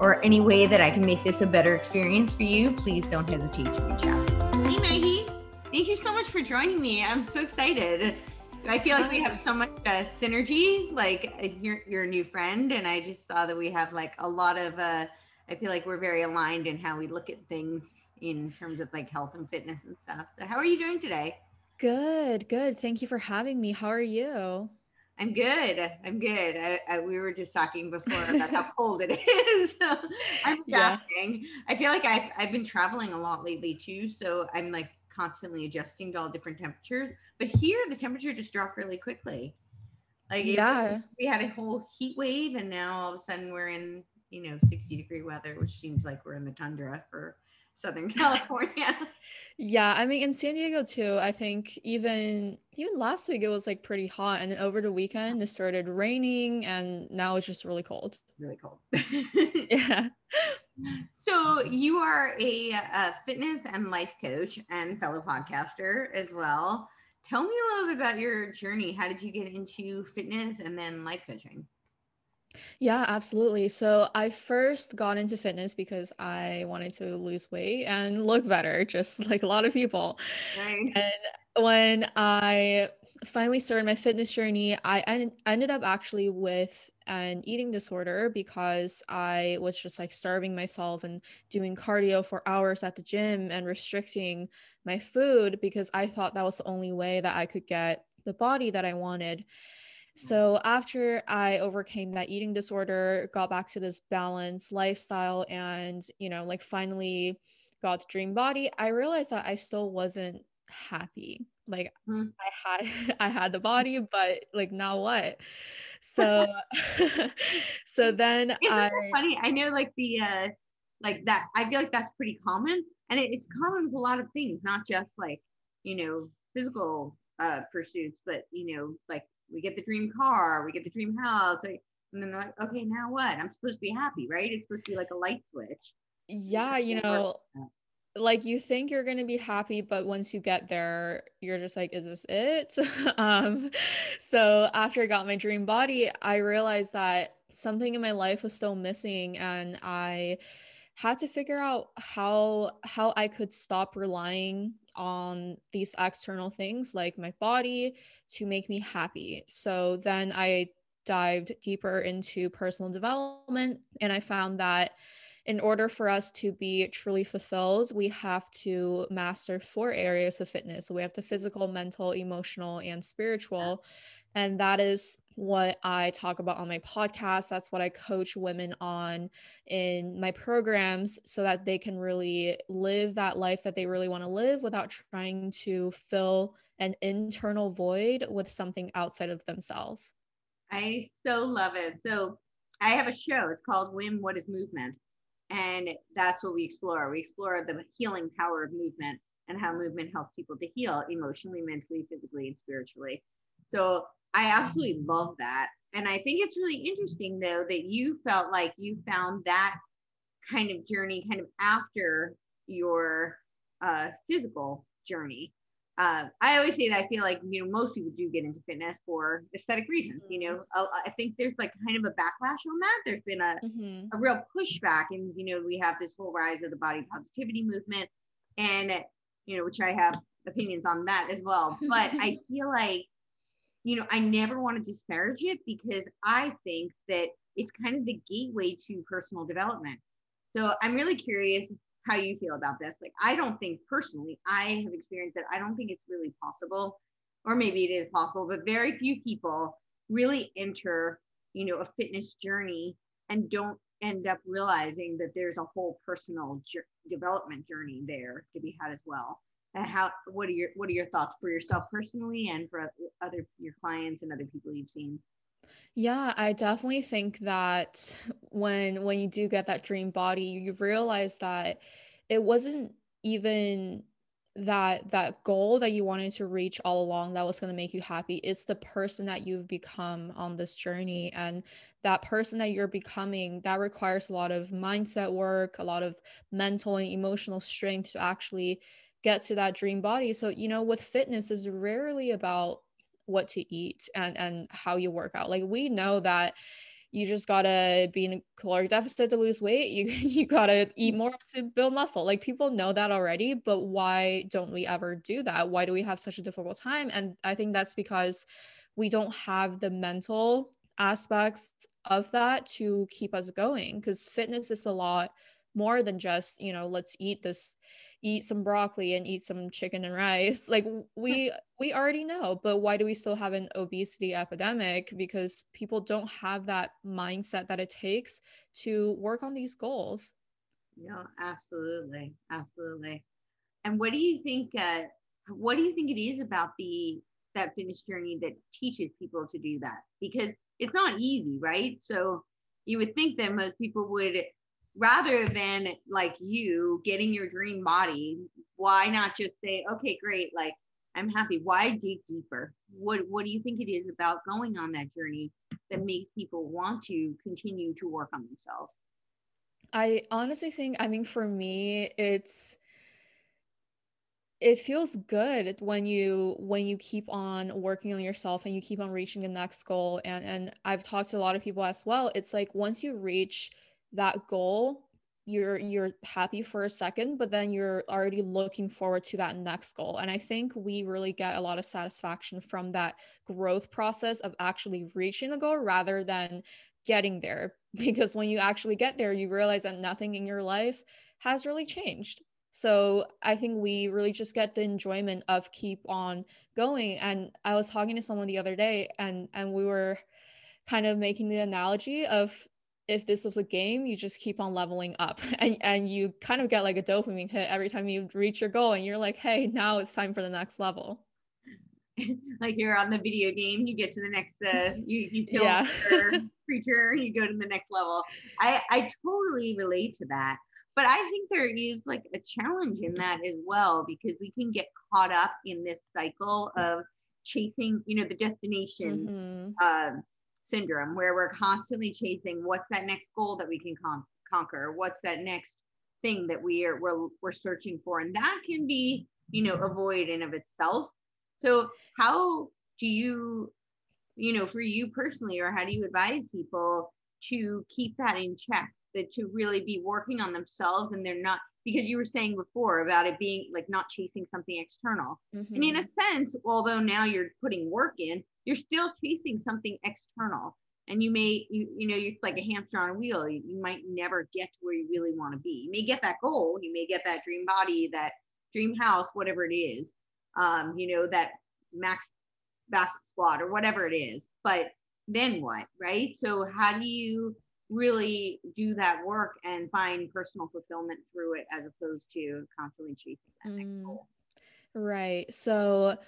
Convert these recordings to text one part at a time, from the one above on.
or any way that I can make this a better experience for you, please don't hesitate to reach out. Hey, Maggie. Thank you so much for joining me. I'm so excited. I feel like we have so much uh, synergy. Like uh, you're, you're a new friend, and I just saw that we have like a lot of. Uh, I feel like we're very aligned in how we look at things in terms of like health and fitness and stuff. So, how are you doing today? Good, good. Thank you for having me. How are you? I'm good. I'm good. I, I, we were just talking before about how cold it is. so I'm adapting. Yeah. I feel like I've, I've been traveling a lot lately too. So I'm like constantly adjusting to all different temperatures. But here, the temperature just dropped really quickly. Like, yeah, we had a whole heat wave, and now all of a sudden we're in, you know, 60 degree weather, which seems like we're in the tundra for Southern California. yeah, I mean in San Diego too. I think even even last week it was like pretty hot, and then over the weekend it started raining, and now it's just really cold. Really cold. yeah. So you are a, a fitness and life coach and fellow podcaster as well. Tell me a little bit about your journey. How did you get into fitness and then life coaching? Yeah, absolutely. So I first got into fitness because I wanted to lose weight and look better, just like a lot of people. Right. And when I finally started my fitness journey, I en- ended up actually with an eating disorder because I was just like starving myself and doing cardio for hours at the gym and restricting my food because I thought that was the only way that I could get the body that I wanted. So after I overcame that eating disorder, got back to this balanced lifestyle and, you know, like finally got the dream body, I realized that I still wasn't happy. Like mm. I had I had the body, but like now what? So so then I funny. I know like the uh like that I feel like that's pretty common. And it, it's common with a lot of things, not just like, you know, physical uh pursuits, but you know, like we get the dream car, we get the dream house, and then they're like, okay, now what? I'm supposed to be happy, right? It's supposed to be like a light switch. Yeah, you know, like you think you're going to be happy but once you get there you're just like is this it um so after i got my dream body i realized that something in my life was still missing and i had to figure out how how i could stop relying on these external things like my body to make me happy. So then I dived deeper into personal development and I found that in order for us to be truly fulfilled, we have to master four areas of fitness. So we have the physical, mental, emotional, and spiritual. And that is what I talk about on my podcast. That's what I coach women on in my programs so that they can really live that life that they really want to live without trying to fill an internal void with something outside of themselves. I so love it. So I have a show. It's called Win What is Movement. And that's what we explore. We explore the healing power of movement and how movement helps people to heal emotionally, mentally, physically, and spiritually. So I absolutely love that. And I think it's really interesting, though, that you felt like you found that kind of journey kind of after your uh, physical journey. Uh, I always say that I feel like you know most people do get into fitness for aesthetic reasons. You know, mm-hmm. I think there's like kind of a backlash on that. There's been a mm-hmm. a real pushback, and you know we have this whole rise of the body positivity movement, and you know which I have opinions on that as well. But I feel like you know I never want to disparage it because I think that it's kind of the gateway to personal development. So I'm really curious how you feel about this. Like, I don't think personally, I have experienced that I don't think it's really possible, or maybe it is possible, but very few people really enter, you know, a fitness journey and don't end up realizing that there's a whole personal development journey there to be had as well. And how what are your what are your thoughts for yourself personally and for other your clients and other people you've seen? Yeah, I definitely think that when when you do get that dream body, you realize that it wasn't even that that goal that you wanted to reach all along that was going to make you happy it's the person that you've become on this journey and that person that you're becoming that requires a lot of mindset work a lot of mental and emotional strength to actually get to that dream body. So you know with fitness is rarely about what to eat and and how you work out. Like we know that you just gotta be in a caloric deficit to lose weight. You you gotta eat more to build muscle. Like people know that already but why don't we ever do that? Why do we have such a difficult time? And i think that's because we don't have the mental aspects of that to keep us going because fitness is a lot more than just you know let's eat this eat some broccoli and eat some chicken and rice like we we already know but why do we still have an obesity epidemic? Because people don't have that mindset that it takes to work on these goals. Yeah absolutely absolutely. And what do you think uh what do you think it is about the that fitness journey that teaches people to do that? Because it's not easy right? So you would think that most people would rather than like you getting your dream body why not just say okay great like i'm happy. Why dig deeper? What what do you think it is about going on that journey that makes people want to continue to work on themselves? I honestly think i mean for me it's it feels good when you when you keep on working on yourself and you keep on reaching the next goal. And and I've talked to a lot of people as well. It's like once you reach that goal you're you're happy for a second but then you're already looking forward to that next goal. And i think we really get a lot of satisfaction from that growth process of actually reaching the goal rather than getting there. Because when you actually get there you realize that nothing in your life has really changed. So i think we really just get the enjoyment of keep on going. And i was talking to someone the other day and and we were kind of making the analogy of if this was a game, you just keep on leveling up and, and you kind of get like a dopamine hit every time you reach your goal and you're like, hey, now it's time for the next level. like you're on the video game, you get to the next uh you you kill yeah. creature, you go to the next level. I, I totally relate to that. But I think there is like a challenge in that as well because we can get caught up in this cycle of chasing, you know, the destination mm-hmm. uh, syndrome where we're constantly chasing what's that next goal that we can con- conquer? What's that next thing that we are we're, we're searching for? And that can be you know a void in of itself. So how do you you know for you personally or how do you advise people to keep that in check that to really be working on themselves and they're not because you were saying before about it being like not chasing something external. Mm-hmm. and in a mm-hmm. sense although now you're putting work in you're still chasing something external. And you may you, you know you're like a hamster on a wheel. You, you might never get to where you really want to be. You may get that goal you may get that dream body that dream house whatever it is um you know that max back squat or whatever it is. But then what right? So how do you really do that work and find personal fulfillment through it as opposed to constantly chasing that mm, goal. Right. So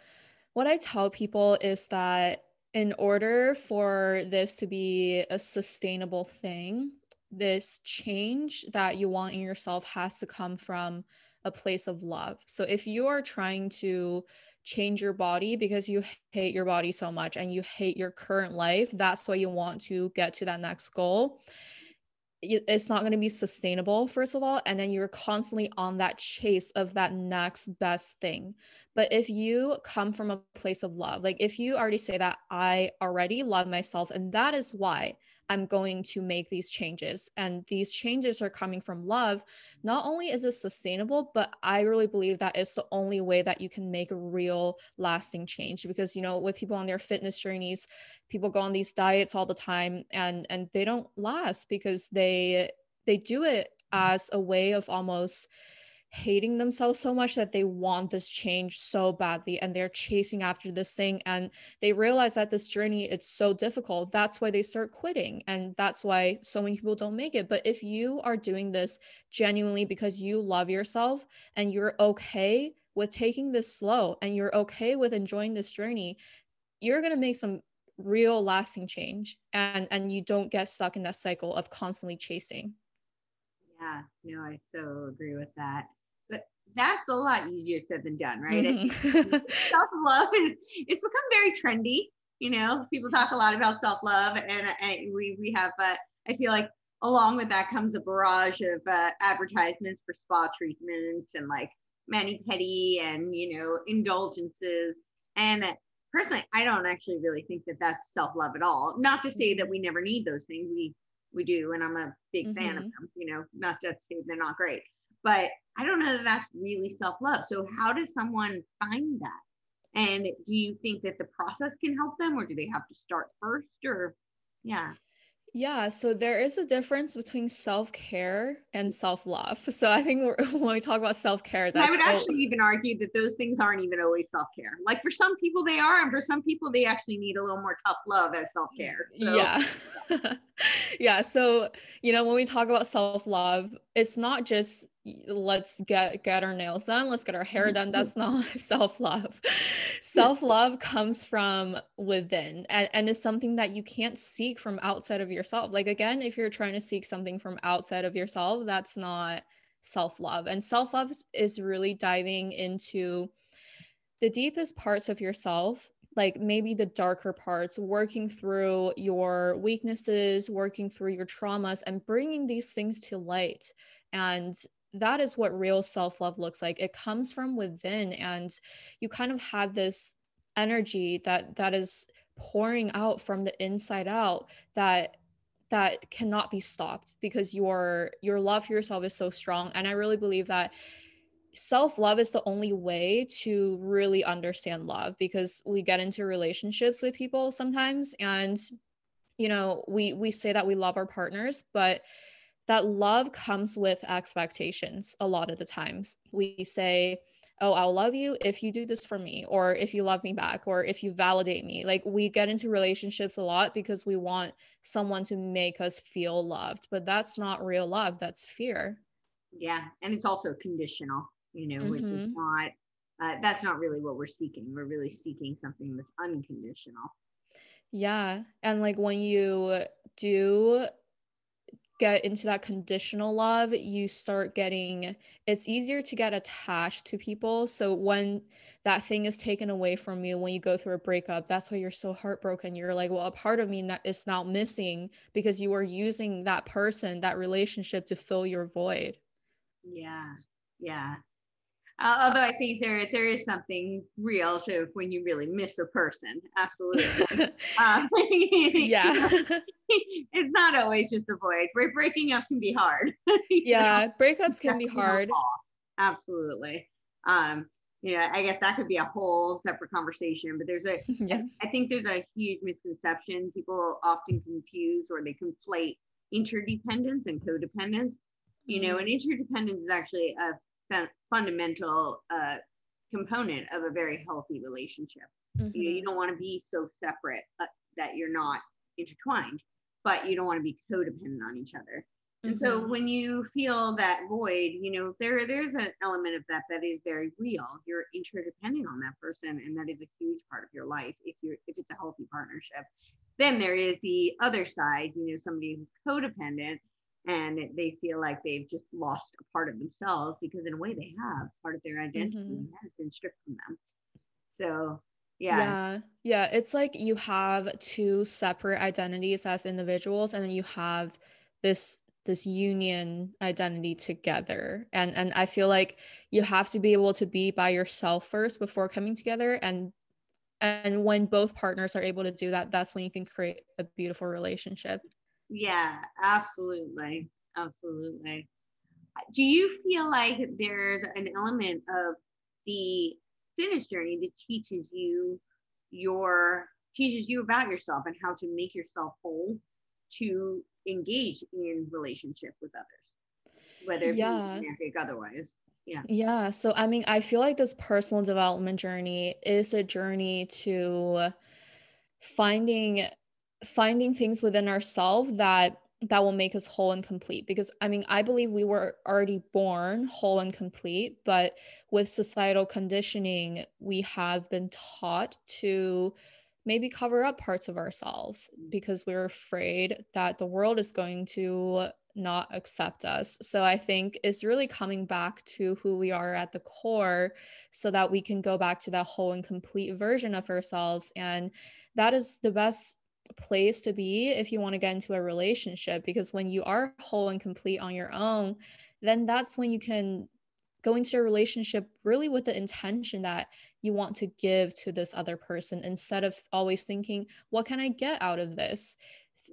what I tell people is that in order for this to be a sustainable thing, this change that you want in yourself has to come from a place of love. So if you are trying to change your body because you hate your body so much and you hate your current life, that's why you want to get to that next goal. It's not going to be sustainable first of all and then you're constantly on that chase of that next best thing. But if you come from a place of love like if you already say that i already love myself and that is why I'm going to make these changes. And these changes are coming from love. Not only is it sustainable, but I really believe that it's the only way that you can make a real lasting change. Because, you know, with people on their fitness journeys, people go on these diets all the time and and they don't last because they they do it mm-hmm. as a way of almost hating themselves so much that they want this change so badly and they're chasing after this thing and they realize that this journey it's so difficult. That's why they start quitting and that's why so many people don't make it. But if you are doing this genuinely because you love yourself and you're okay with taking this slow and you're okay with enjoying this journey you're going to make some real lasting change and and you don't get stuck in that cycle of constantly chasing. Yeah. No i so agree with that that's a lot easier said than done, right? Mm-hmm. self love is it's become very trendy. You know, people talk a lot about self love, and, and, we we have. Uh, I feel like along with that comes a barrage of uh, advertisements for spa treatments and like mani pedi and you know indulgences. And personally, I don't actually really think that that's self love at all. Not to say that we never need those things. We we do, and I'm a big mm-hmm. fan of mm-hmm. them. You know, not to say they're not great, but I don't know that that's really self love. So, how does someone find that? And do you think that the process can help them, or do they have to start first? Or, yeah. Yeah, so there is a difference between self care and self love. So I think when we talk about self care, I would actually even argue that those things aren't even always self care. Like for some people they are, and for some people they actually need a little more tough love as self care. So, yeah, yeah. So you know when we talk about self love, it's not just let's get get our nails done let's get our hair mm-hmm. done. That's not self-love. Self-love comes from within and, and is something that you can't seek from outside of yourself. Like again if you're trying to seek something from outside of yourself that's not self-love. And self-love is really diving into the deepest parts of yourself like maybe the darker parts, working through your weaknesses, working through your traumas, and bringing these things to light. And that is what real self love looks like. It comes from within, and you kind of have this energy that that is pouring out from the inside out that that cannot be stopped because your your love for yourself is so strong and i really believe that self love is the only way to really understand love because we get into relationships with people sometimes and you know we we say that we love our partners but that love comes with expectations a lot of the times. We say, oh, I'll love you if you do this for me, or if you love me back, or if you validate me. Like we get into relationships a lot because we want someone to make us feel loved, but that's not real love, that's fear. Yeah. And it's also conditional, you know, mm-hmm. mm-hmm. not, uh, that's not really what we're seeking. We're really seeking something that's unconditional. Yeah. And like when you do get into that conditional love, you start getting it's easier to get attached to people. So when that thing is taken away from you when you go through a breakup, that's why you're so heartbroken. You're like, well, a part of me that is now missing because you were using that person, that relationship to fill your void. Yeah. Yeah. Uh, although I think there there is something real to when you really miss a person. Absolutely. uh, yeah. it's not always just a void. Breaking up can be hard. yeah, know? breakups can be hard. Absolutely. Um, yeah, I guess that could be a whole separate conversation, but there's a yeah. I, I think there's a huge misconception. People often confuse or they conflate interdependence and codependence. You know, mm-hmm. and interdependence is actually a fundamental uh, component of a very healthy relationship. Mm-hmm. You, know, you don't want to be so separate uh, that you're not intertwined, but you don't want to be codependent on each other. And mm-hmm. so when you feel that void, you know, there there's an element of that that is very real. You're interdependent on that person, and that is a huge part of your life if you're if it's a healthy partnership. Then there is the other side, you know, somebody who's codependent and they feel like they've just lost a part of themselves because in a way they have part of their identity mm-hmm. has been stripped from them so yeah. Yeah. Yeah. It's like you have two separate identities as individuals and then you have this this union identity together. And and i feel like you have to be able to be by yourself first before coming together and and when both partners are able to do that that's when you can create a beautiful relationship. Yeah, absolutely. Absolutely. Do you feel like there's an element of the fitness journey that teaches you your teaches you about yourself and how to make yourself whole to engage in relationship with others, whether yeah. romantic otherwise. Yeah. Yeah. So I mean, I feel like this personal development journey is a journey to finding finding things within ourselves that that will make us whole and complete because i mean i believe we were already born whole and complete but with societal conditioning we have been taught to maybe cover up parts of ourselves because we're afraid that the world is going to not accept us. So I think it's really coming back to who we are at the core so that we can go back to that whole and complete version of ourselves. And that is the best place to be if you want to get into a relationship because when you are whole and complete on your own, then that's when you can go into a relationship really with the intention that you want to give to this other person instead of always thinking what can i get out of this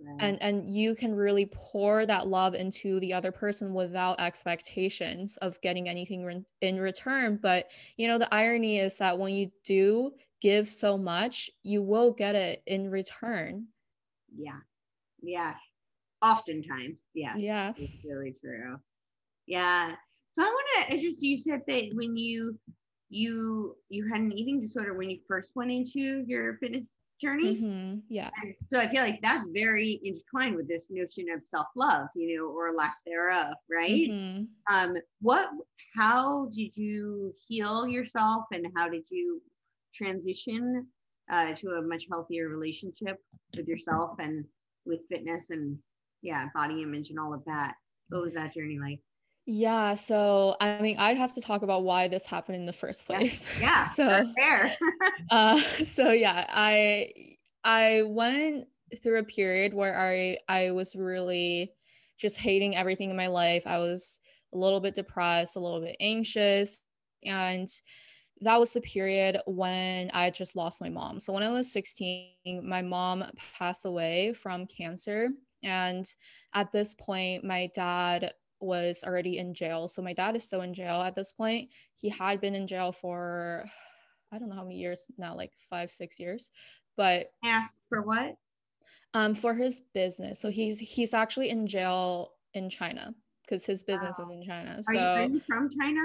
right. and and you can really pour that love into the other person without expectations of getting anything in return but you know the irony is that when you do give so much you will get it in return yeah yeah oftentimes yeah yeah it's really true yeah so i want to just you said that when you you you had an eating disorder when you first went into your fitness journey. Mm-hmm. Yeah. And so I feel like that's very intertwined with this notion of self-love, you know, or lack thereof, right? Mm-hmm. Um, what how did you heal yourself and how did you transition uh, to a much healthier relationship with yourself and with fitness and yeah, body image and all of that? What was that journey like? Yeah, so I mean, I'd have to talk about why this happened in the first place. Yeah, so fair. uh, so yeah, I I went through a period where I I was really just hating everything in my life. I was a little bit depressed, a little bit anxious, and that was the period when I just lost my mom. So when I was 16, my mom passed away from cancer. And at this point, my dad was already in jail. So my dad is still in jail at this point. He had been in jail for I don't know how many years now, like five, six years. But ask for what? Um, for his business. So he's he's actually in jail in China because his business is in China. So are you from China?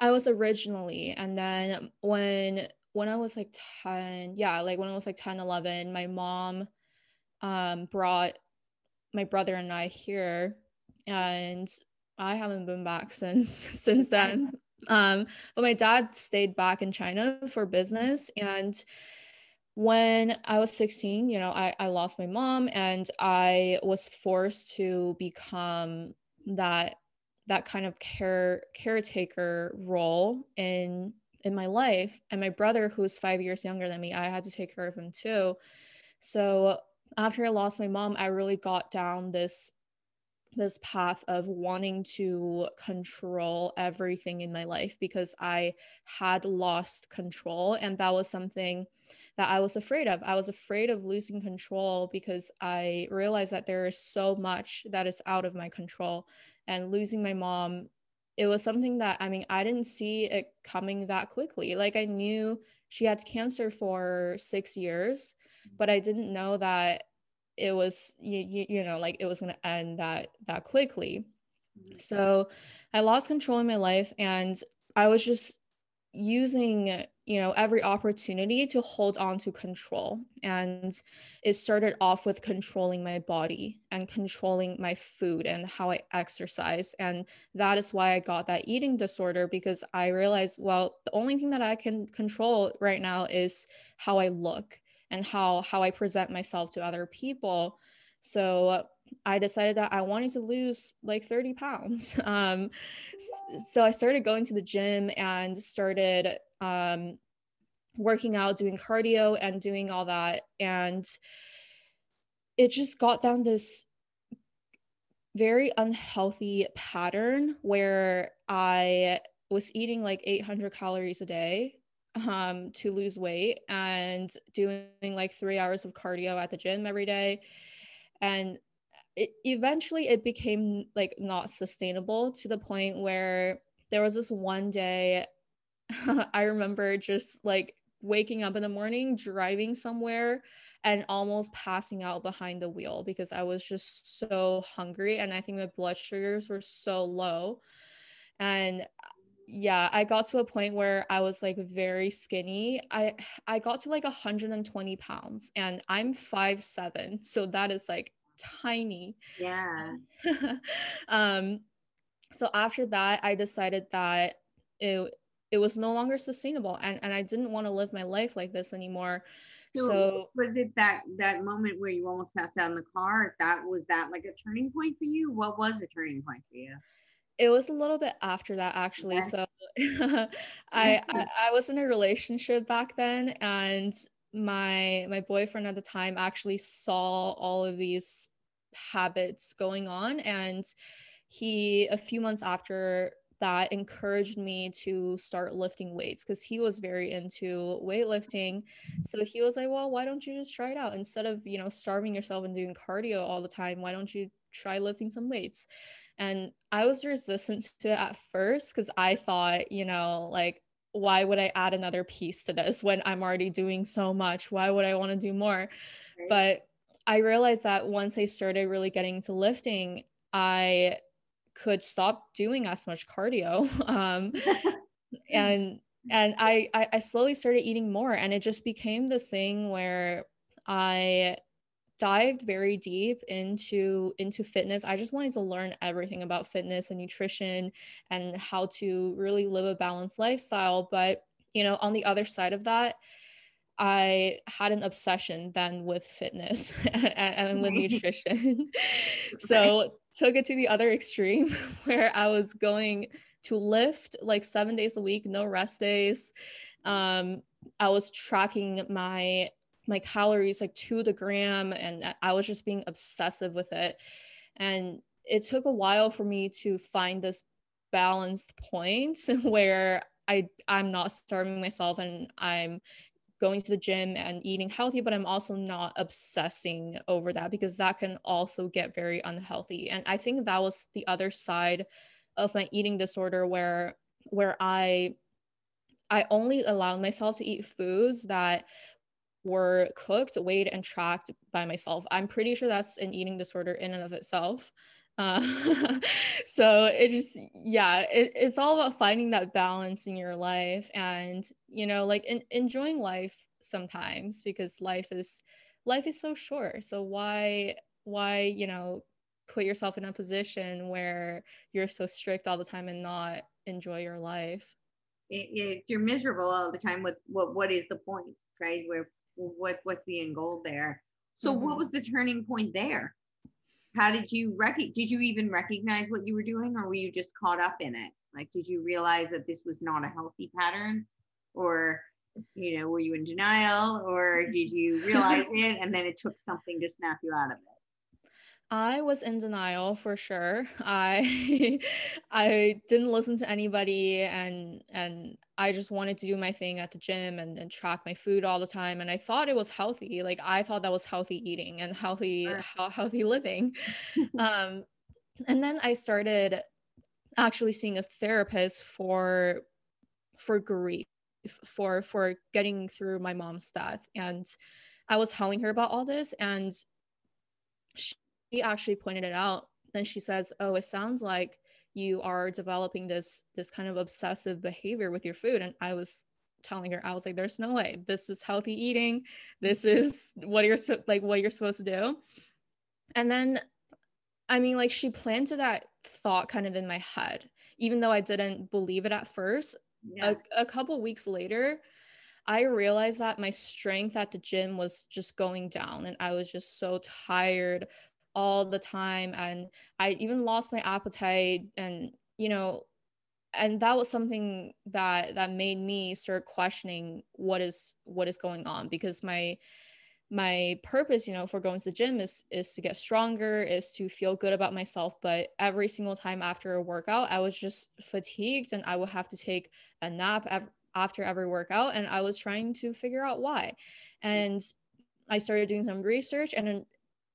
I was originally, and then when when I was like 10, yeah, like when I was like 10, 11, my mom um brought my brother and I here and I haven't been back since since then. Um, but my dad stayed back in China for business and when I was 16, you know, I, I lost my mom and I was forced to become that that kind of care caretaker role in in my life. And my brother, who's five years younger than me, I had to take care of him too. So after I lost my mom, I really got down this this path of wanting to control everything in my life because I had lost control. And that was something that I was afraid of. I was afraid of losing control because I realized that there is so much that is out of my control. And losing my mom, it was something that, I mean, I didn't see it coming that quickly. Like I knew she had cancer for six years, but I didn't know that it was you, you, you know like it was going to end that that quickly mm-hmm. so i lost control in my life and i was just using you know every opportunity to hold on to control and it started off with controlling my body and controlling my food and how i exercise and that is why i got that eating disorder because i realized well the only thing that i can control right now is how i look and how how I present myself to other people. So I decided that I wanted to lose like 30 pounds. Um, so I started going to the gym and started um, working out, doing cardio, and doing all that. And it just got down this very unhealthy pattern where I was eating like 800 calories a day um, to lose weight and doing like three hours of cardio at the gym every day. And it, eventually it became like not sustainable to the point where there was this one day I remember just like waking up in the morning, driving somewhere, and almost passing out behind the wheel because I was just so hungry. And I think my blood sugars were so low. And yeah, I got to a point where I was like very skinny. I I got to like 120 pounds and I'm five seven, so that is like tiny. Yeah. um so after that I decided that it it was no longer sustainable and and I didn't want to live my life like this anymore. So, so was it that that moment where you almost passed out in the car? That was that like a turning point for you? What was a turning point for you? It was a little bit after that actually. So I, I I was in a relationship back then and my my boyfriend at the time actually saw all of these habits going on and he a few months after that encouraged me to start lifting weights because he was very into weightlifting. So he was like, Well, why don't you just try it out? Instead of, you know, starving yourself and doing cardio all the time, why don't you try lifting some weights? And I was resistant to it at first because I thought, you know, like, why would I add another piece to this when I'm already doing so much? Why would I want to do more? Right. But I realized that once I started really getting into lifting, I could stop doing as much cardio um, and and I, I i slowly started eating more and it just became this thing where i dived very deep into into fitness. I just wanted to learn everything about fitness and nutrition and how to really live a balanced lifestyle but you know on the other side of that I had an obsession then with fitness and, and with nutrition. so took it to the other extreme where I was going to lift like seven days a week, no rest days. Um, I was tracking my my calories like to the gram and I was just being obsessive with it. And it took a while for me to find this balanced point where I I'm not starving myself and I'm going to the gym and eating healthy, but I'm also not obsessing over that because that can also get very unhealthy. And I think that was the other side of my eating disorder where where I I only allowed myself to eat foods that were cooked, weighed, and tracked by myself. I'm pretty sure that's an eating disorder in and of itself. Uh, so it just, yeah, it, it's all about finding that balance in your life and, you know, like in, enjoying life sometimes because life is, life is so short. So why, why, you know, put yourself in a position where you're so strict all the time and not enjoy your life? If you're miserable all the time, what's what, what is the point, right? Where, what, what's the end goal there? So mm-hmm. what was the turning point there? How did you rec- did you even recognize what you were doing or were you just caught up in it? Like did you realize that this was not a healthy pattern? Or you know were you in denial or did you realize it and then it took something to snap you out of it I was in denial for sure. I I didn't listen to anybody and and I just wanted to do my thing at the gym and, and track my food all the time. And I thought it was healthy. Like I thought that was healthy eating and healthy healthy living. um, and then I started actually seeing a therapist for for grief for for getting through my mom's death and i was telling her about all this and she actually pointed it out. Then she says, "Oh, it sounds like you are developing this this kind of obsessive behavior with your food." And I was telling her, I was like, "There's no way. This is healthy eating. This is what you're so, like what you're supposed to do." And then, I mean, like she planted that thought kind of in my head, even though I didn't believe it at first. Yeah. A, a couple weeks later, I realized that my strength at the gym was just going down and I was just so tired all the time and i even lost my appetite and you know and that was something that that made me start questioning what is what is going on because my my purpose you know for going to the gym is is to get stronger is to feel good about myself but every single time after a workout i was just fatigued and i would have to take a nap ev- after every workout and i was trying to figure out why. And i started doing some research and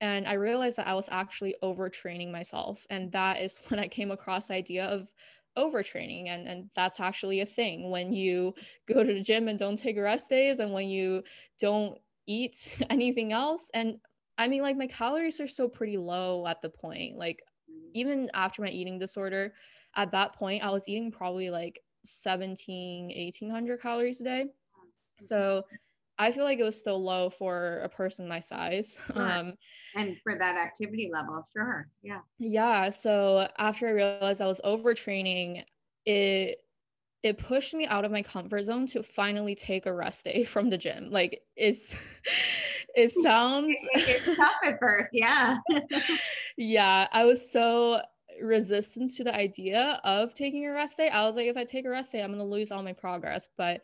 and I realized that I was actually overtraining myself. And that is when I came across the idea of overtraining and and that's actually a thing when you go to the gym and don't take rest days and when you don't eat anything else and i mean like my calories are still pretty low at the point like mm. even after my eating disorder at that point i was eating probably like 17 1800 calories a day so I feel like it was still low for a person my size. Sure. Um, and for that activity level, sure. Yeah. Yeah. So after I realized I was overtraining, it it pushed me out of my comfort zone to finally take a rest day from the gym. Like it's it sounds it's tough at first, yeah. yeah. I was so resistant to the idea of taking a rest day. I was like, if I take a rest day, I'm gonna lose all my progress. But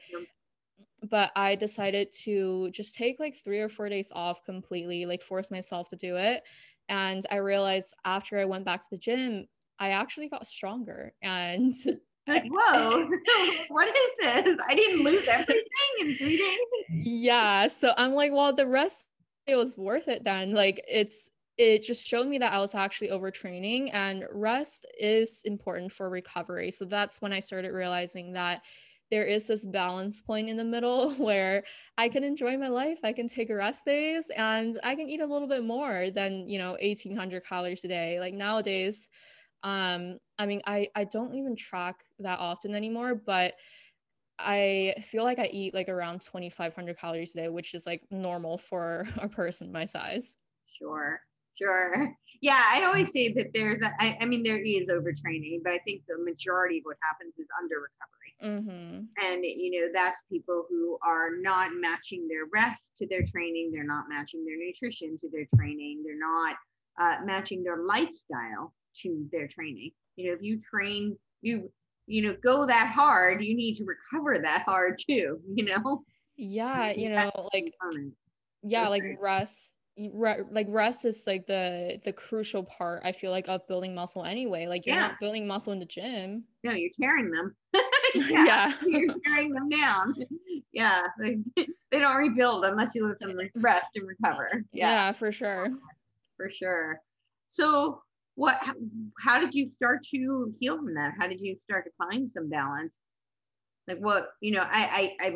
but I decided to just take like three or four days off completely, like force myself to do it. And I realized after I went back to the gym, I actually got stronger. And like, whoa, what is this? I didn't lose everything in three days. Yeah. So I'm like, well, the rest it was worth it then. Like it's it just showed me that I was actually overtraining and rest is important for recovery. So that's when I started realizing that there is this balance point in the middle where I can enjoy my life, I can take rest days, and I can eat a little bit more than, you know, 1800 calories a day. Like nowadays, um, I mean, I, I don't even track that often anymore, but I feel like I eat like around 2500 calories a day, which is like normal for a person my size. Sure. Sure. Yeah, I always say that there's, a, I, I mean, there is overtraining, but I think the majority of what happens is under recovery. Mm-hmm. And, you know, that's people who are not matching their rest to their training. They're not matching their nutrition to their training. They're not uh, matching their lifestyle to their training. You know, if you train, you, you know, go that hard, you need to recover that hard too, you know? Yeah, you know, like, yeah, like rest re- like rest is like the the crucial part i feel like of building muscle anyway like you're yeah. not building muscle in the gym. No you're tearing them. Yeah, yeah. you're tearing them down. Yeah they, they don't rebuild unless you let them rest and recover. Yeah, yeah for sure. For sure. So what how did you start to heal from that? How did you start to find some balance like what you know I, I i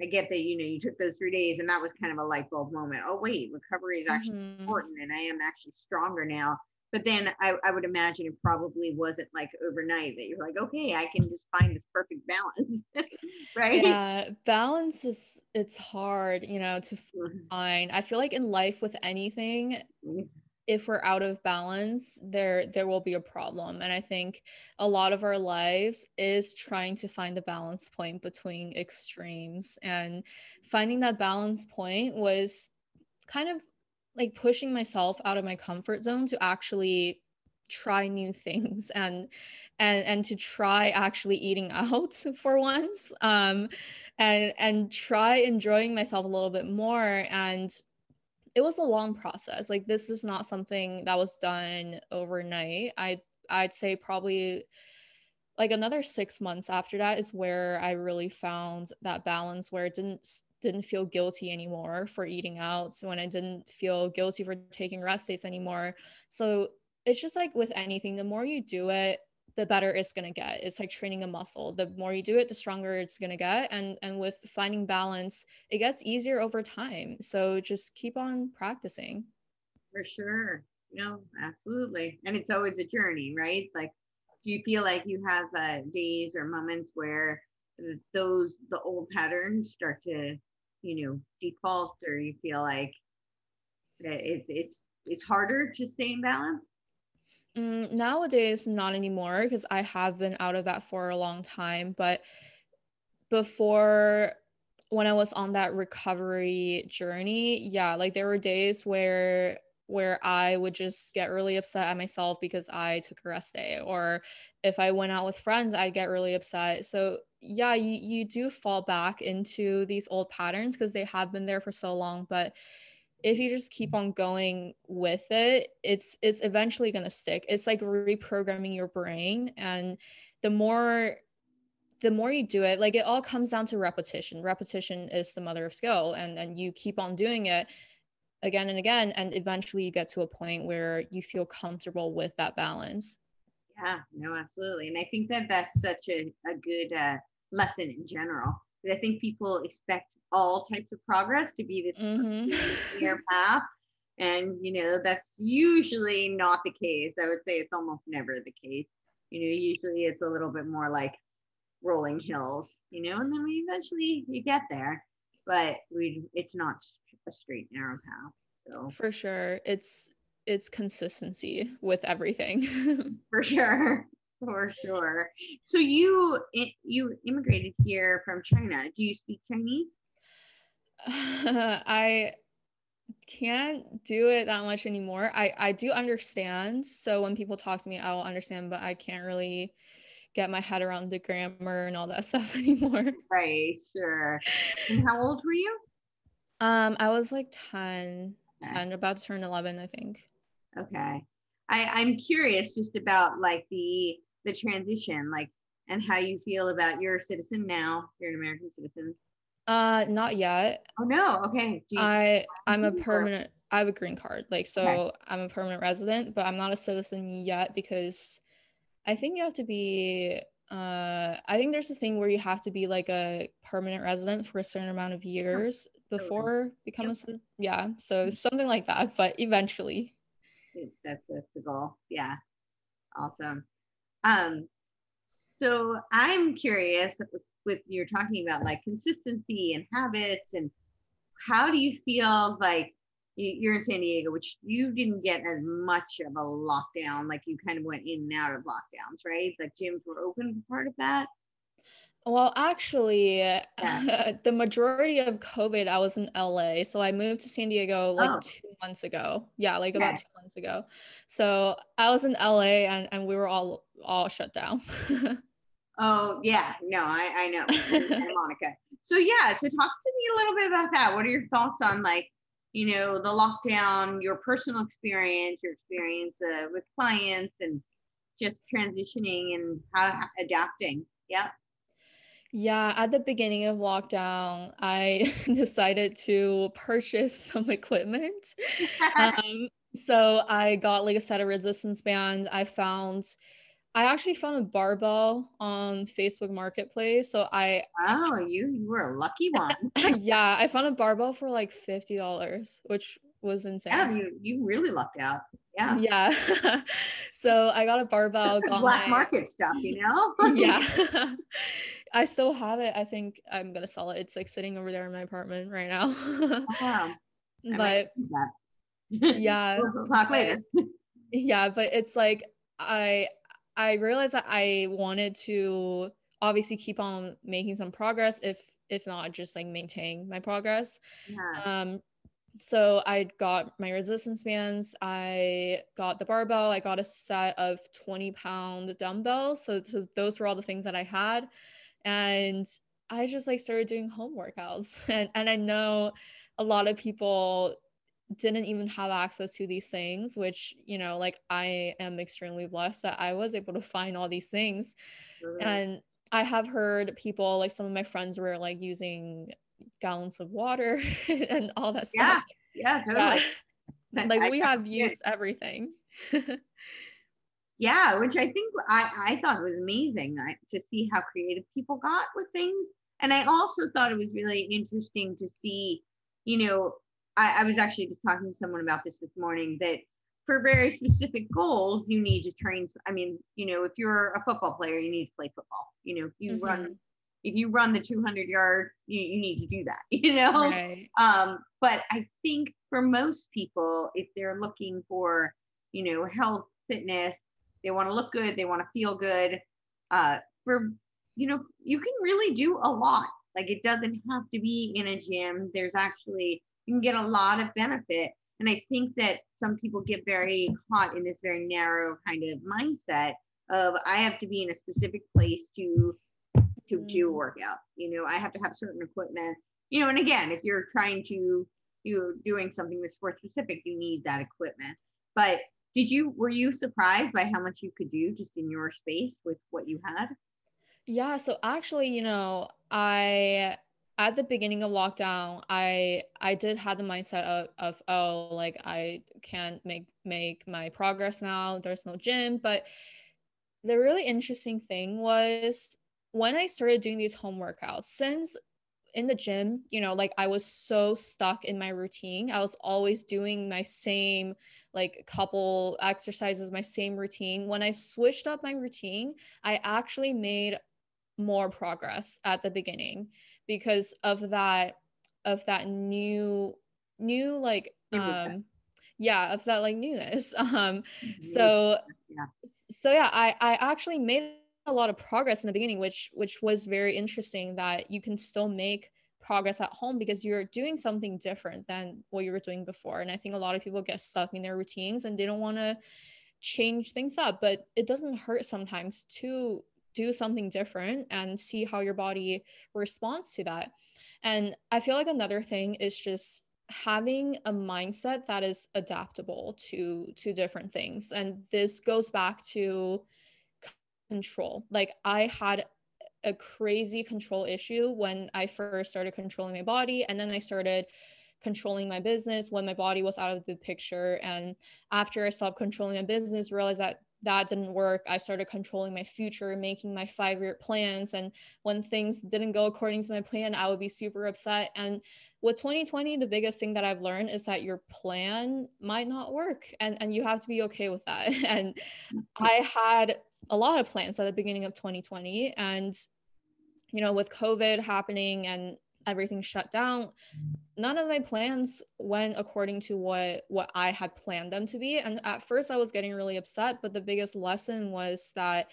I get that you know you took those three days and that was kind of a light bulb moment. Oh wait, recovery is actually mm-hmm. important and I am actually stronger now. But then I, I would imagine it probably wasn't like overnight that you're like, okay, I can just find this perfect balance. right. Yeah. Balance is it's hard, you know, to mm-hmm. find. I feel like in life with anything, mm-hmm if we're out of balance there there will be a problem. And i think a lot of our lives is trying to find the balance point between extremes. And finding that balance point was kind of like pushing myself out of my comfort zone to actually try new things and and and to try actually eating out for once um and and try enjoying myself a little bit more. And it was a long process. Like this is not something that was done overnight. I I'd say probably like another 6 months after that is where I really found that balance where it didn't didn't feel guilty anymore for eating out so when I didn't feel guilty for taking rest days anymore. So it's just like with anything the more you do it the better it's going to get. It's like training a muscle. The more you do it the stronger it's going to get and and with finding balance it gets easier over time. So just keep on practicing. For sure. No absolutely. And it's always a journey right? Like do you feel like you have uh, days or moments where those the old patterns start to you know default or you feel like it's it's it's harder to stay in balance Mm, nowadays, not anymore because I have been out of that for a long time. But before, when I was on that recovery journey, yeah, like there were days where where I would just get really upset at myself because I took a rest day, or if I went out with friends, I'd get really upset. So yeah, you you do fall back into these old patterns because they have been there for so long, but if you just keep on going with it it's it's eventually going to stick. It's like reprogramming your brain and the more the more you do it like it all comes down to repetition. Repetition is the mother of skill and and you keep on doing it again and again and eventually you get to a point where you feel comfortable with that balance. Yeah no absolutely and i think that that's such a, a good uh, lesson in general i think people expect all types of progress to be this mm-hmm. clear path. And you know that's usually not the case. I would say it's almost never the case. You know usually it's a little bit more like rolling hills you know and then we eventually you get there. But we it's not a straight narrow path so. For sure. It's it's consistency with everything. For sure. For sure. So you you immigrated here from china. Do you speak chinese i can't do it that much anymore. I i do understand. So when people talk to me i will understand but i can't really get my head around the grammar and all that stuff anymore. Right sure. And how old were you? Um i was like 10 okay. 10 about to turn 11 i think. Okay. I i'm curious just about like the the transition like and how you feel about you're a citizen now. You're an american citizen uh not yet. Oh no. Okay. You, i i'm a permanent i have a green card like so okay. i'm a permanent resident but i'm not a citizen yet because i think you have to be uh i think there's a thing where you have to be like a permanent resident for a certain amount of years before okay. become yep. a yeah so mm-hmm. something like that but eventually. That's, that's the goal. Yeah. Awesome. Um so i'm curious with you're talking about like consistency and habits and how do you feel like you're in San Diego, which you didn't get as much of a lockdown, like you kind of went in and out of lockdowns, right? Like gyms were open for part of that. Well, actually, yeah. the majority of COVID, I was in LA. So I moved to San Diego like oh. two months ago. Yeah, like okay. about two months ago. So I was in LA and, and we were all all shut down. Oh yeah, no, I, I know Monica. So yeah, so talk to me a little bit about that. What are your thoughts on like, you know, the lockdown, your personal experience, your experience uh, with clients, and just transitioning and how adapting? Yeah. Yeah, at the beginning of lockdown, I decided to purchase some equipment. um, so I got like a set of resistance bands. I found I actually found a barbell on Facebook Marketplace. So I Wow, you you were a lucky one. yeah, I found a barbell for like fifty dollars, which was insane. Yeah, you you really lucked out. Yeah. Yeah. so I got a barbell. Got black my... market stuff, you know? yeah. I still have it. I think I'm gonna sell it. It's like sitting over there in my apartment right now. wow. But yeah. we'll talk later. yeah, but it's like I I realized that I wanted to obviously keep on making some progress if if not just like maintain my progress. Yeah. Um so I got my resistance bands, I got the barbell, I got a set of 20 pound dumbbells. So those were all the things that I had. And I just like started doing home workouts. And and I know a lot of people didn't even have access to these things which you know like i am extremely blessed that i was able to find all these things. And i have heard people like some of my friends were like using gallons of water and all that yeah, stuff. Yeah totally. Yeah. like we have used everything. Yeah which i think i i thought was amazing to see how creative people got with things. And i also thought it was really interesting to see you know I, I was actually just talking to someone about this this morning that for very specific goals, you need to train. I mean, you know, if you're a football player, you need to play football. You know, if you mm-hmm. run, if you run the 200 yard, you, you need to do that, you know? Right. Um, but I think for most people, if they're looking for, you know, health, fitness, they want to look good, they want to feel good. Uh, for, you know, you can really do a lot. Like it doesn't have to be in a gym. There's actually you can get a lot of benefit. And I think that some people get very caught in this very narrow kind of mindset of I have to be in a specific place to to mm. do a workout. You know, I have to have certain equipment. You know, and again, if you're trying to you're doing something that's sport specific, you need that equipment. But did you were you surprised by how much you could do just in your space with what you had? Yeah, so actually, you know, I at the beginning of lockdown i i did have the mindset of, of oh like i can't make make my progress now there's no gym. But the really interesting thing was when i started doing these home workouts since in the gym you know like i was so stuck in my routine i was always doing my same like couple exercises my same routine. When i switched up my routine i actually made more progress at the beginning because of that of that new new like um yeah of that like newness um mm-hmm. so yeah. so yeah i i actually made a lot of progress in the beginning which which was very interesting that you can still make progress at home because you're doing something different than what you were doing before and i think a lot of people get stuck in their routines and they don't want to change things up but it doesn't hurt sometimes to do something different and see how your body responds to that. And I feel like another thing is just having a mindset that is adaptable to to different things. And this goes back to control. Like i had a crazy control issue when i first started controlling my body and then i started controlling my business when my body was out of the picture. And after i stopped controlling my business realized that that didn't work. I started controlling my future, making my five year plans. And when things didn't go according to my plan, I would be super upset. And with 2020, the biggest thing that I've learned is that your plan might not work and, and you have to be okay with that. And mm-hmm. I had a lot of plans at the beginning of 2020. And, you know, with COVID happening and everything shut down none of my plans went according to what what i had planned them to be. And at first i was getting really upset but the biggest lesson was that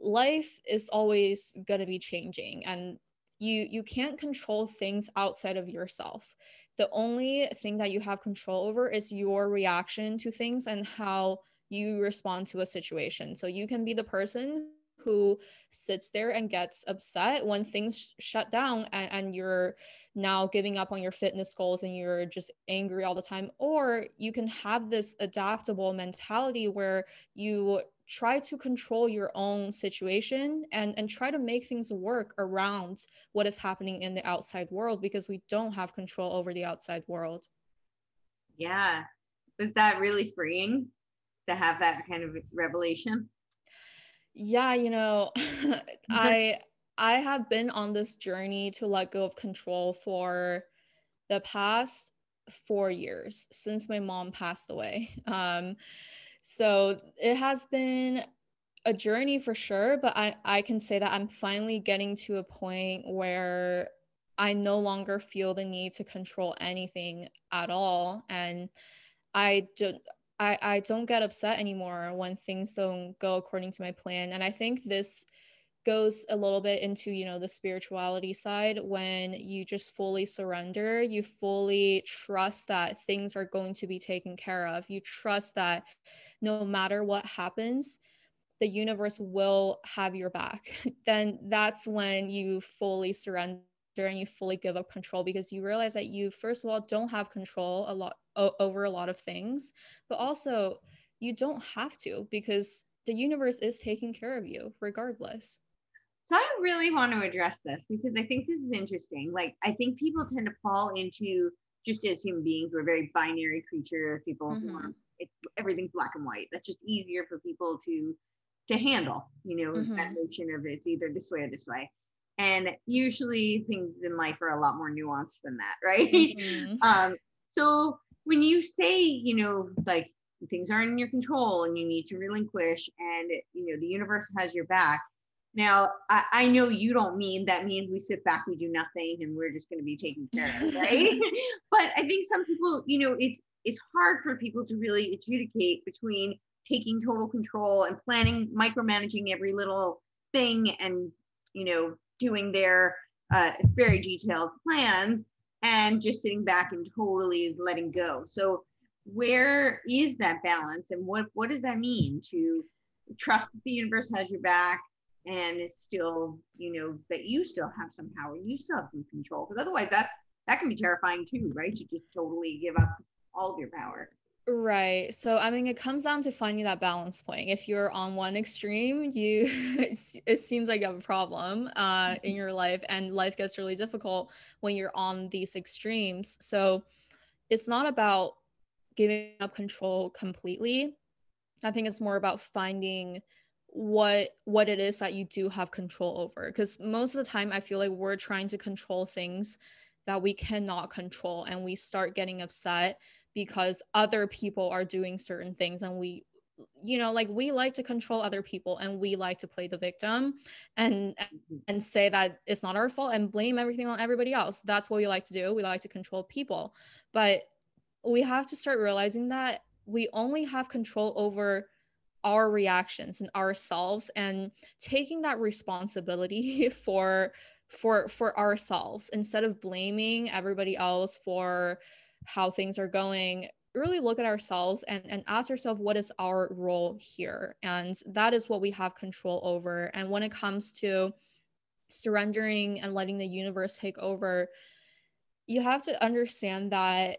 life is always going to be changing and you you can't control things outside of yourself. The only thing that you have control over is your reaction to things and how you respond to a situation. So you can be the person who sits there and gets upset when things shut down and, and, you're now giving up on your fitness goals and you're just angry all the time or you can have this adaptable mentality where you try to control your own situation and and try to make things work around what is happening in the outside world because we don't have control over the outside world. Yeah. Was that really freeing to have that kind of revelation? Yeah, you know, mm-hmm. I I have been on this journey to let go of control for the past 4 years since my mom passed away. Um so it has been a journey for sure, but I I can say that I'm finally getting to a point where I no longer feel the need to control anything at all and I don't I, I don't get upset anymore when things don't go according to my plan. And I think this goes a little bit into, you know, the spirituality side when you just fully surrender, you fully trust that things are going to be taken care of. You trust that no matter what happens, the universe will have your back. then that's when you fully surrender and you fully give up control because you realize that you first of all don't have control a lot o- over a lot of things but also you don't have to because the universe is taking care of you regardless so i really want to address this because i think this is interesting like i think people tend to fall into just as human beings we're very binary creature people mm-hmm. it, everything's black and white that's just easier for people to to handle you know mm-hmm. that notion of it's either this way or this way and usually things in life are a lot more nuanced than that right mm-hmm. um, so when you say you know like things aren't in your control and you need to relinquish and you know the universe has your back now I, I know you don't mean that means we sit back we do nothing and we're just going to be taken care of right but i think some people you know it's it's hard for people to really adjudicate between taking total control and planning micromanaging every little thing and you know doing their uh, very detailed plans and just sitting back and totally letting go. So where is that balance and what what does that mean to trust that the universe has your back and it's still you know that you still have some power you still have some control because otherwise that's that can be terrifying too right to just totally give up all of your power Right. So, I mean, it comes down to finding that balance point. If you're on one extreme, you it seems like you have a problem uh, in your life, and life gets really difficult when you're on these extremes. So, it's not about giving up control completely. I think it's more about finding what what it is that you do have control over because most of the time i feel like we're trying to control things that we cannot control and we start getting upset because other people are doing certain things and we you know like we like to control other people and we like to play the victim and mm-hmm. and say that it's not our fault and blame everything on everybody else. That's what we like to do. We like to control people. But we have to start realizing that we only have control over our reactions and ourselves and taking that responsibility for for for ourselves instead of blaming everybody else for how things are going really look at ourselves and, and ask ourselves what is our role here? And that is what we have control over. And when it comes to surrendering and letting the universe take over you have to understand that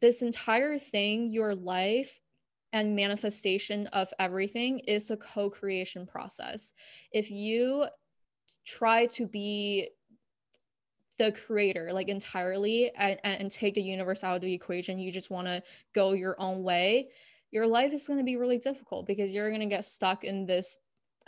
this entire thing your life and manifestation of everything is a co-creation process. If you try to be the creator like entirely and, and take the universe out of the equation you just want to go your own way your life is going to be really difficult because you're going to get stuck in this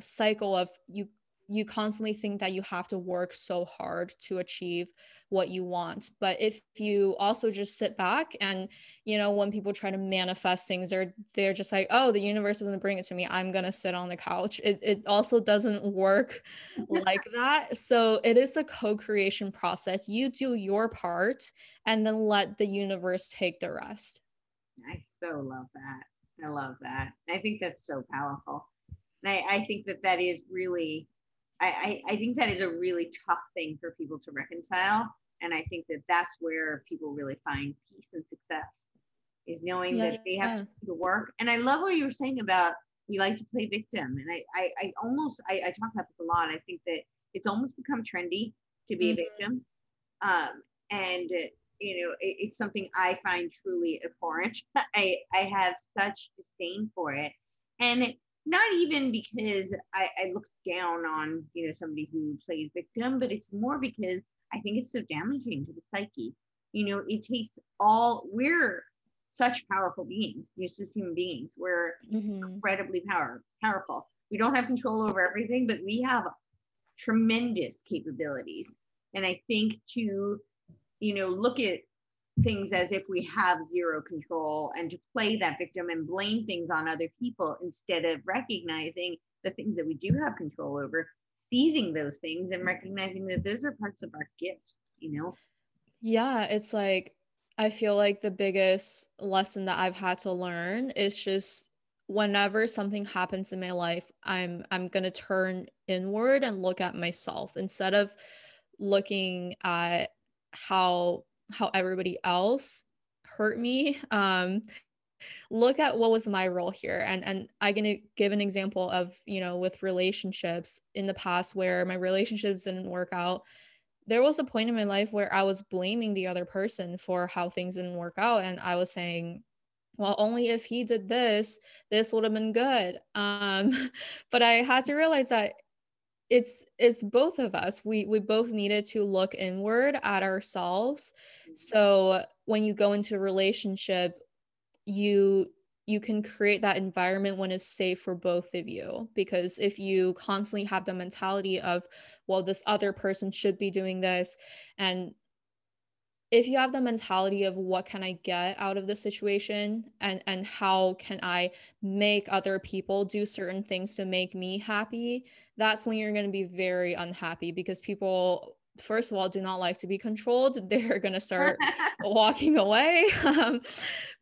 cycle of you you constantly think that you have to work so hard to achieve what you want. But if you also just sit back and you know when people try to manifest things they're they're just like oh the universe is going to bring it to me. I'm going to sit on the couch. It, it also doesn't work like that. So it is a co-creation process. You do your part and then let the universe take the rest. I so love that. I love that. I think that's so powerful. And I, I think that that is really I, I, think that is a really tough thing for people to reconcile. And I think that that's where people really find peace and success is knowing yeah, that they have yeah. to do the work. And I love what you were saying about we like to play victim. And I, I, I almost, I, I talk about this a lot. I think that it's almost become trendy to be mm-hmm. a victim. Um, and, you know, it, it's something I find truly abhorrent. I, I have such disdain for it. And not even because I, I look down on you know somebody who plays victim, but it's more because I think it's so damaging to the psyche. You know, it takes all we're such powerful beings, just as human beings. We're mm-hmm. incredibly power powerful. We don't have control over everything, but we have tremendous capabilities. And I think to, you know, look at things as if we have zero control and to play that victim and blame things on other people instead of recognizing the things that we do have control over, seizing those things and recognizing that those are parts of our gifts, you know? Yeah, it's like, I feel like the biggest lesson that I've had to learn is just whenever something happens in my life, I'm I'm going to turn inward and look at myself instead of looking at how how everybody else hurt me um look at what was my role here. And and i'm going to give an example of you know with relationships in the past where my relationships didn't work out. There was a point in my life where i was blaming the other person for how things didn't work out. And i was saying well only if he did this this would have been good. Um but i had to realize that it's it's both of us. We we both needed to look inward at ourselves. So when you go into a relationship you you can create that environment when it's safe for both of you. Because if you constantly have the mentality of well this other person should be doing this and if you have the mentality of what can i get out of the situation and and how can i make other people do certain things to make me happy that's when you're going to be very unhappy because people first of all do not like to be controlled. They're going to start walking away. Um,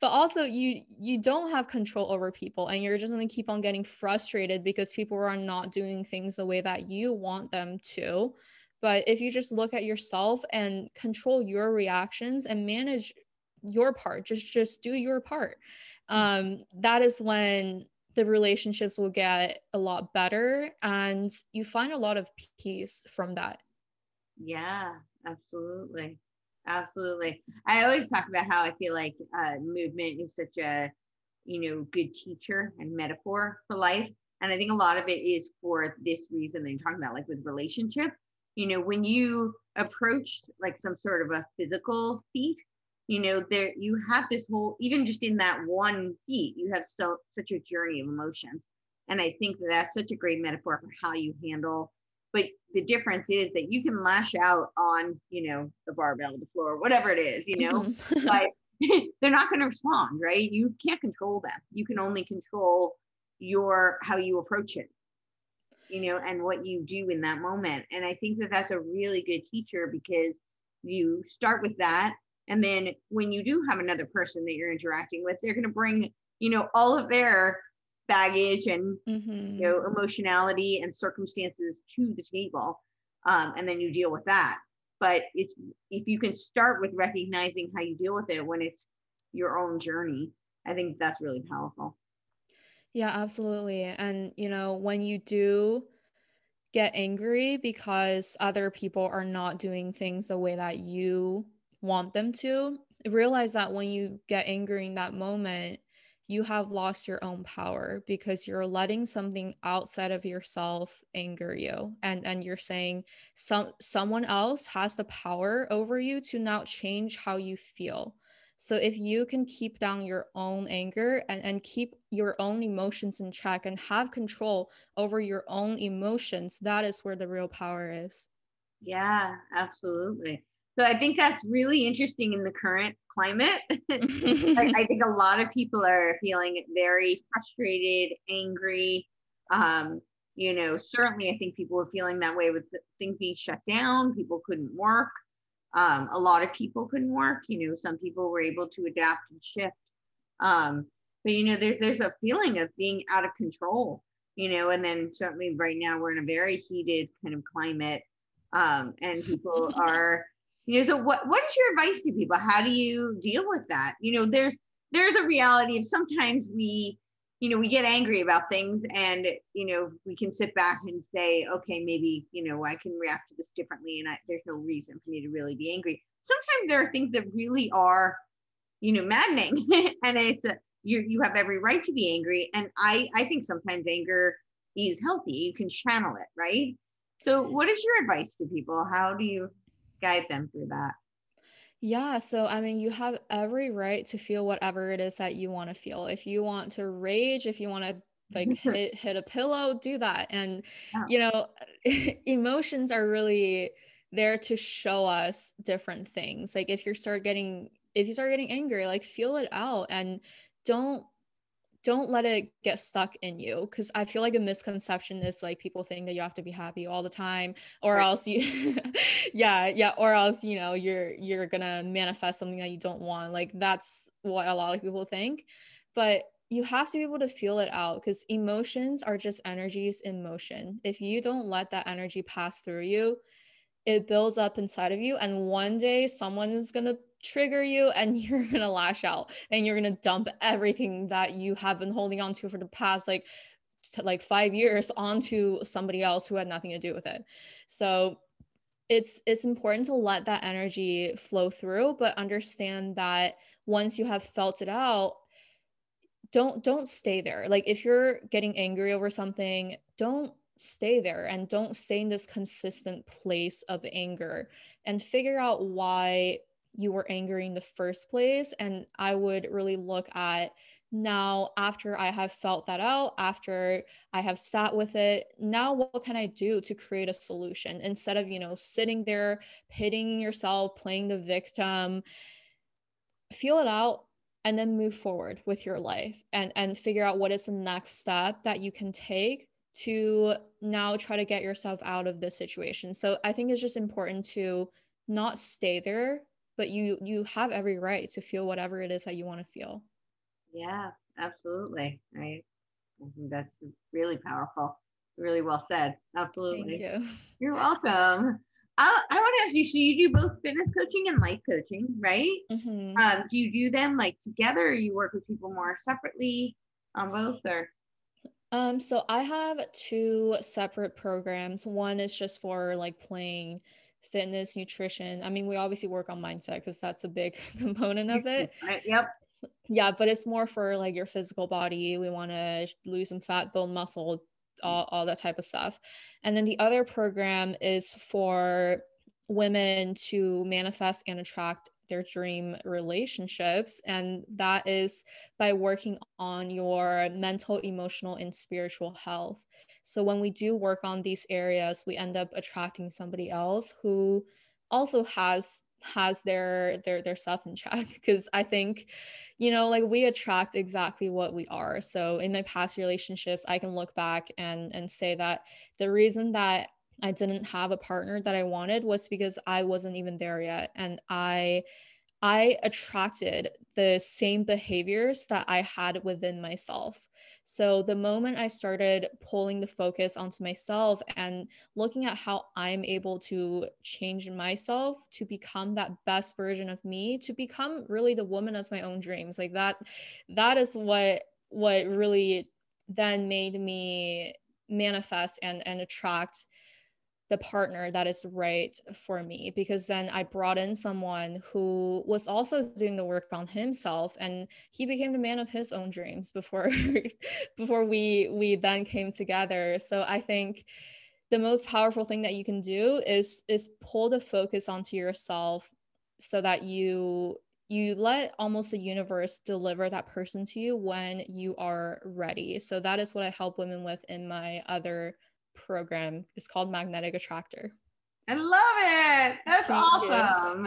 but also you you don't have control over people and you're just going to keep on getting frustrated because people are not doing things the way that you want them to. But if you just look at yourself and control your reactions and manage your part just just do your part. Mm. um that is when the relationships will get a lot better and you find a lot of peace from that yeah absolutely absolutely. I always talk about how I feel like uh, movement is such a, you know, good teacher and metaphor for life. And I think a lot of it is for this reason that you're talking about, like with relationship. You know, when you approach like some sort of a physical feat, you know, there you have this whole, even just in that one feat, you have so such a journey of emotion. And I think that that's such a great metaphor for how you handle but the difference is that you can lash out on you know the barbell the floor whatever it is you know mm-hmm. but they're not going to respond right? You can't control them you can only control your how you approach it you know and what you do in that moment. And i think that that's a really good teacher because you start with that and then when you do have another person that you're interacting with they're going to bring you know all of their baggage and mm-hmm. you know emotionality and circumstances to the table um, and then you deal with that. But it's if you can start with recognizing how you deal with it when it's your own journey i think that's really powerful. Yeah absolutely. And you know when you do get angry because other people are not doing things the way that you want them to realize that when you get angry in that moment you have lost your own power because you're letting something outside of yourself anger you. And and you're saying some someone else has the power over you to now change how you feel. So if you can keep down your own anger and, and keep your own emotions in check and have control over your own emotions that is where the real power is. Yeah absolutely. So I think that's really interesting in the current climate. I, I, think a lot of people are feeling very frustrated, angry. Um, you know, certainly I think people were feeling that way with the things being shut down. People couldn't work. Um, a lot of people couldn't work. You know, some people were able to adapt and shift. Um, but you know, there's there's a feeling of being out of control. You know, and then certainly right now we're in a very heated kind of climate, um, and people are you know so what what is your advice to people? How do you deal with that? You know there's there's a reality of sometimes we you know we get angry about things and you know we can sit back and say okay maybe you know i can react to this differently and I, there's no reason for me to really be angry. Sometimes there are things that really are you know maddening and it's a, you you have every right to be angry and i i think sometimes anger is healthy. You can channel it right? So what is your advice to people? How do you guide them through that. Yeah, so I mean, you have every right to feel whatever it is that you want to feel. If you want to rage, if you want to like hit hit a pillow, do that. And yeah. you know, emotions are really there to show us different things. Like if you start getting if you start getting angry, like feel it out and don't don't let it get stuck in you because i feel like a misconception is like people think that you have to be happy all the time or right. else you yeah yeah or else you know you're you're gonna manifest something that you don't want like that's what a lot of people think but you have to be able to feel it out because emotions are just energies in motion if you don't let that energy pass through you it builds up inside of you and one day someone is to trigger you and you're going to lash out and you're going to dump everything that you have been holding on to for the past like like 5 years onto somebody else who had nothing to do with it. So it's it's important to let that energy flow through but understand that once you have felt it out don't don't stay there. Like if you're getting angry over something, don't stay there and don't stay in this consistent place of anger and figure out why you were angry in the first place. And I would really look at now, after I have felt that out, after I have sat with it, now what can I do to create a solution instead of, you know, sitting there, pitying yourself, playing the victim? Feel it out and then move forward with your life and and figure out what is the next step that you can take to now try to get yourself out of this situation. So I think it's just important to not stay there but you you have every right to feel whatever it is that you want to feel. Yeah absolutely. Right i think that's really powerful. Really well said. Absolutely. Thank you. you're welcome. I, I want to ask you so you do both fitness coaching and life coaching right? Mm-hmm. um, do you do them like together or you work with people more separately on both or? Um, so I have two separate programs. One is just for like playing fitness, nutrition. I mean, we obviously work on mindset because that's a big component of it. Yep. Yeah, but it's more for like your physical body. We want to lose some fat, build muscle, mm. all, all that type of stuff. And then the other program is for women to manifest and attract their dream relationships. And that is by working on your mental, emotional, and spiritual health. So when we do work on these areas, we end up attracting somebody else who also has has their their their stuff in check because i think you know like we attract exactly what we are so in my past relationships i can look back and and say that the reason that i didn't have a partner that i wanted was because i wasn't even there yet and i I attracted the same behaviors that I had within myself. So the moment I started pulling the focus onto myself and looking at how I'm able to change myself to become that best version of me, to become really the woman of my own dreams, like that, that is what what really then made me manifest and and attract the partner that is right for me because then I brought in someone who was also doing the work on himself and he became the man of his own dreams before before we we then came together. So I think the most powerful thing that you can do is is pull the focus onto yourself so that you you let almost the universe deliver that person to you when you are ready. So that is what I help women with in my other program is called Magnetic Attractor. I love it. That's Thank awesome.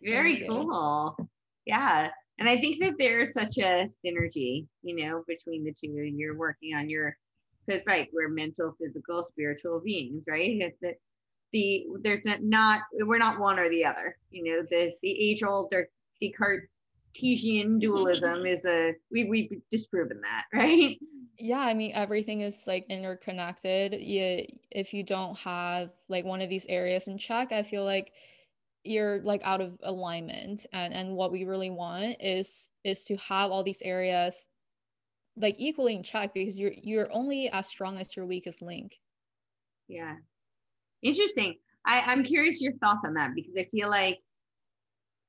You. Very Thank cool. You. Yeah. And I think that there's such a synergy, you know, between the two. You're working on your, because right, we're mental, physical, spiritual beings, right? It's the, the there's not, not we're not one or the other. You know, the the age old Descartesian dualism is a we we've disproven that, right? Yeah i mean everything is like interconnected. You, if you don't have like one of these areas in check i feel like you're like out of alignment and and what we really want is is to have all these areas like equally in check because you're you're only as strong as your weakest link. Yeah. Interesting. I i'm curious your thoughts on that because i feel like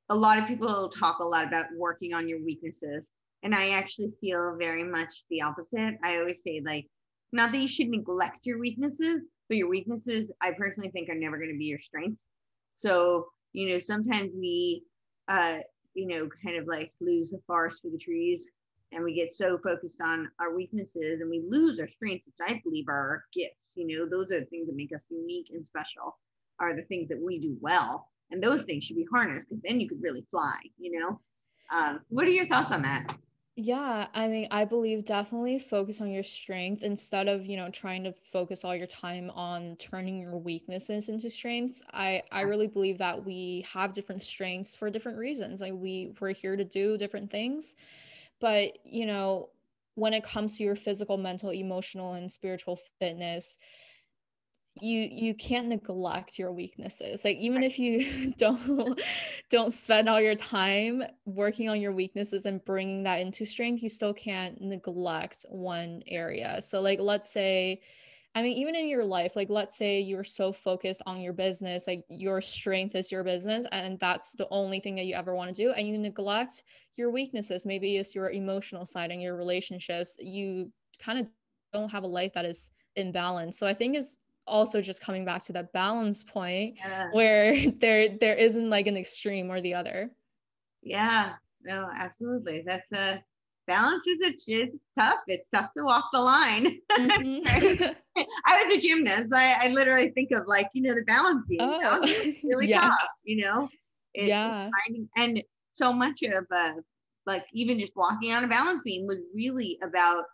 a lot of people talk a lot about working on your weaknesses and I actually feel very much the opposite. I always say, like, not that you should neglect your weaknesses, but your weaknesses, I personally think, are never going to be your strengths. So, you know, sometimes we, uh, you know, kind of like lose the forest for the trees and we get so focused on our weaknesses and we lose our strengths, which I believe are our gifts. You know, those are the things that make us unique and special, are the things that we do well. And those things should be harnessed because then you could really fly, you know? Um, what are your thoughts on that? Yeah, I mean, I believe definitely focus on your strength instead of, you know, trying to focus all your time on turning your weaknesses into strengths. I I really believe that we have different strengths for different reasons. Like we we're here to do different things. But, you know, when it comes to your physical, mental, emotional, and spiritual fitness, you you can't neglect your weaknesses. Like even if you don't don't spend all your time working on your weaknesses and bringing that into strength you still can't neglect one area. So like let's say i mean even in your life like let's say you're so focused on your business like your strength is your business and that's the only thing that you ever want to do and you neglect your weaknesses. Maybe it's your emotional side and your relationships. You kind of don't have a life that is in balance. So i think is also just coming back to that balance point yeah. where there there isn't like an extreme or the other yeah no absolutely that's a balance is a, it's tough it's tough to walk the line mm-hmm. i was a gymnast I, I literally think of like you know the balance beam oh. balance really yeah. tough you know it's yeah finding, and so much of uh like even just walking on a balance beam was really about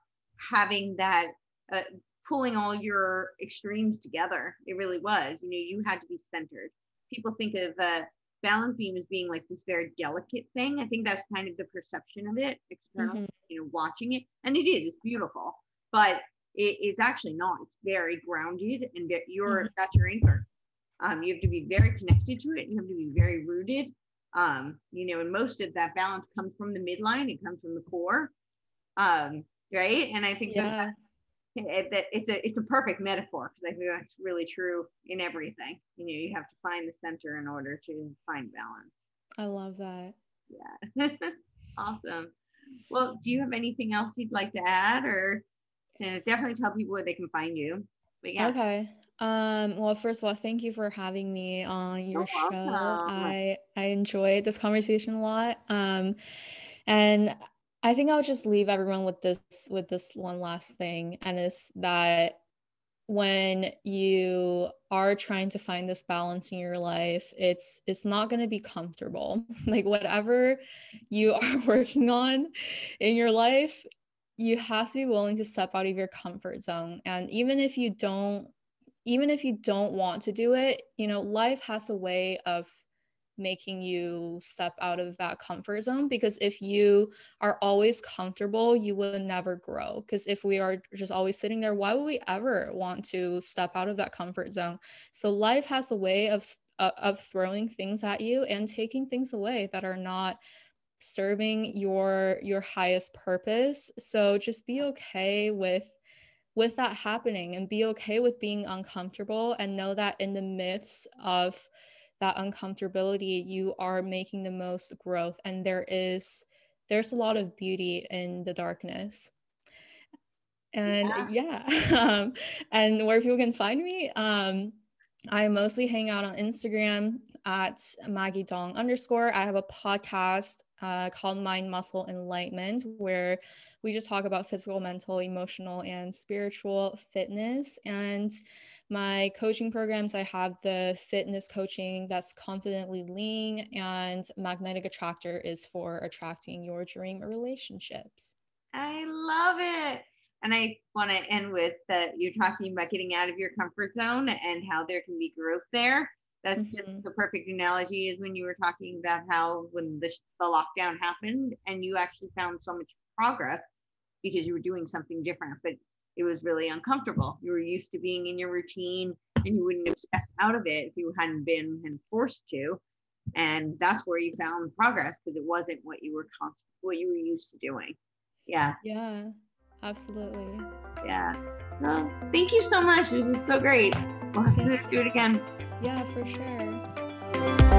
having that uh, pulling all your extremes together. It really was. You know, you had to be centered. People think of uh, balance beam as being like this very delicate thing. I think that's kind of the perception of it, external, mm-hmm. you know, watching it. And it is, it's beautiful, but it is actually not. It's very grounded and you're, mm-hmm. that's your anchor. Um, you have to be very connected to it. You have to be very rooted. Um, you know, and most of that balance comes from the midline. It comes from the core. Um, right. And I think yeah. that that it's a it's a perfect metaphor because I think that's really true in everything. You know, you have to find the center in order to find balance. I love that. Yeah. awesome. Well, do you have anything else you'd like to add or to definitely tell people where they can find you? Yeah. Okay. Um, well, first of all, thank you for having me on your show. I I enjoyed this conversation a lot. Um, and I think I'll just leave everyone with this with this one last thing, and it's that when you are trying to find this balance in your life, it's it's not going to be comfortable. like whatever you are working on in your life, you have to be willing to step out of your comfort zone. And even if you don't even if you don't want to do it, you know, life has a way of making you step out of that comfort zone because if you are always comfortable you will never grow. Because if we are just always sitting there why would we ever want to step out of that comfort zone? So life has a way of uh, of throwing things at you and taking things away that are not serving your your highest purpose. So just be okay with with that happening and be okay with being uncomfortable and know that in the midst of that uncomfortability you are making the most growth and there is there's a lot of beauty in the darkness and yeah, yeah. um, and where people can find me um, i mostly hang out on instagram at maggie dong underscore i have a podcast uh, called mind muscle enlightenment where we just talk about physical, mental, emotional, and spiritual fitness. And my coaching programs, I have the fitness coaching that's confidently lean, and magnetic attractor is for attracting your dream relationships. I love it. And I want to end with that you're talking about getting out of your comfort zone and how there can be growth there. That's mm-hmm. just the perfect analogy is when you were talking about how when the, the lockdown happened and you actually found so much progress because you were doing something different, but it was really uncomfortable. You were used to being in your routine and you wouldn't have stepped out of it if you hadn't been forced to. And that's where you found progress because it wasn't what you were const- what you were used to doing. Yeah. Yeah, absolutely. Yeah. Well, thank you so much. This was so great. We'll have to do it again. Yeah, for sure.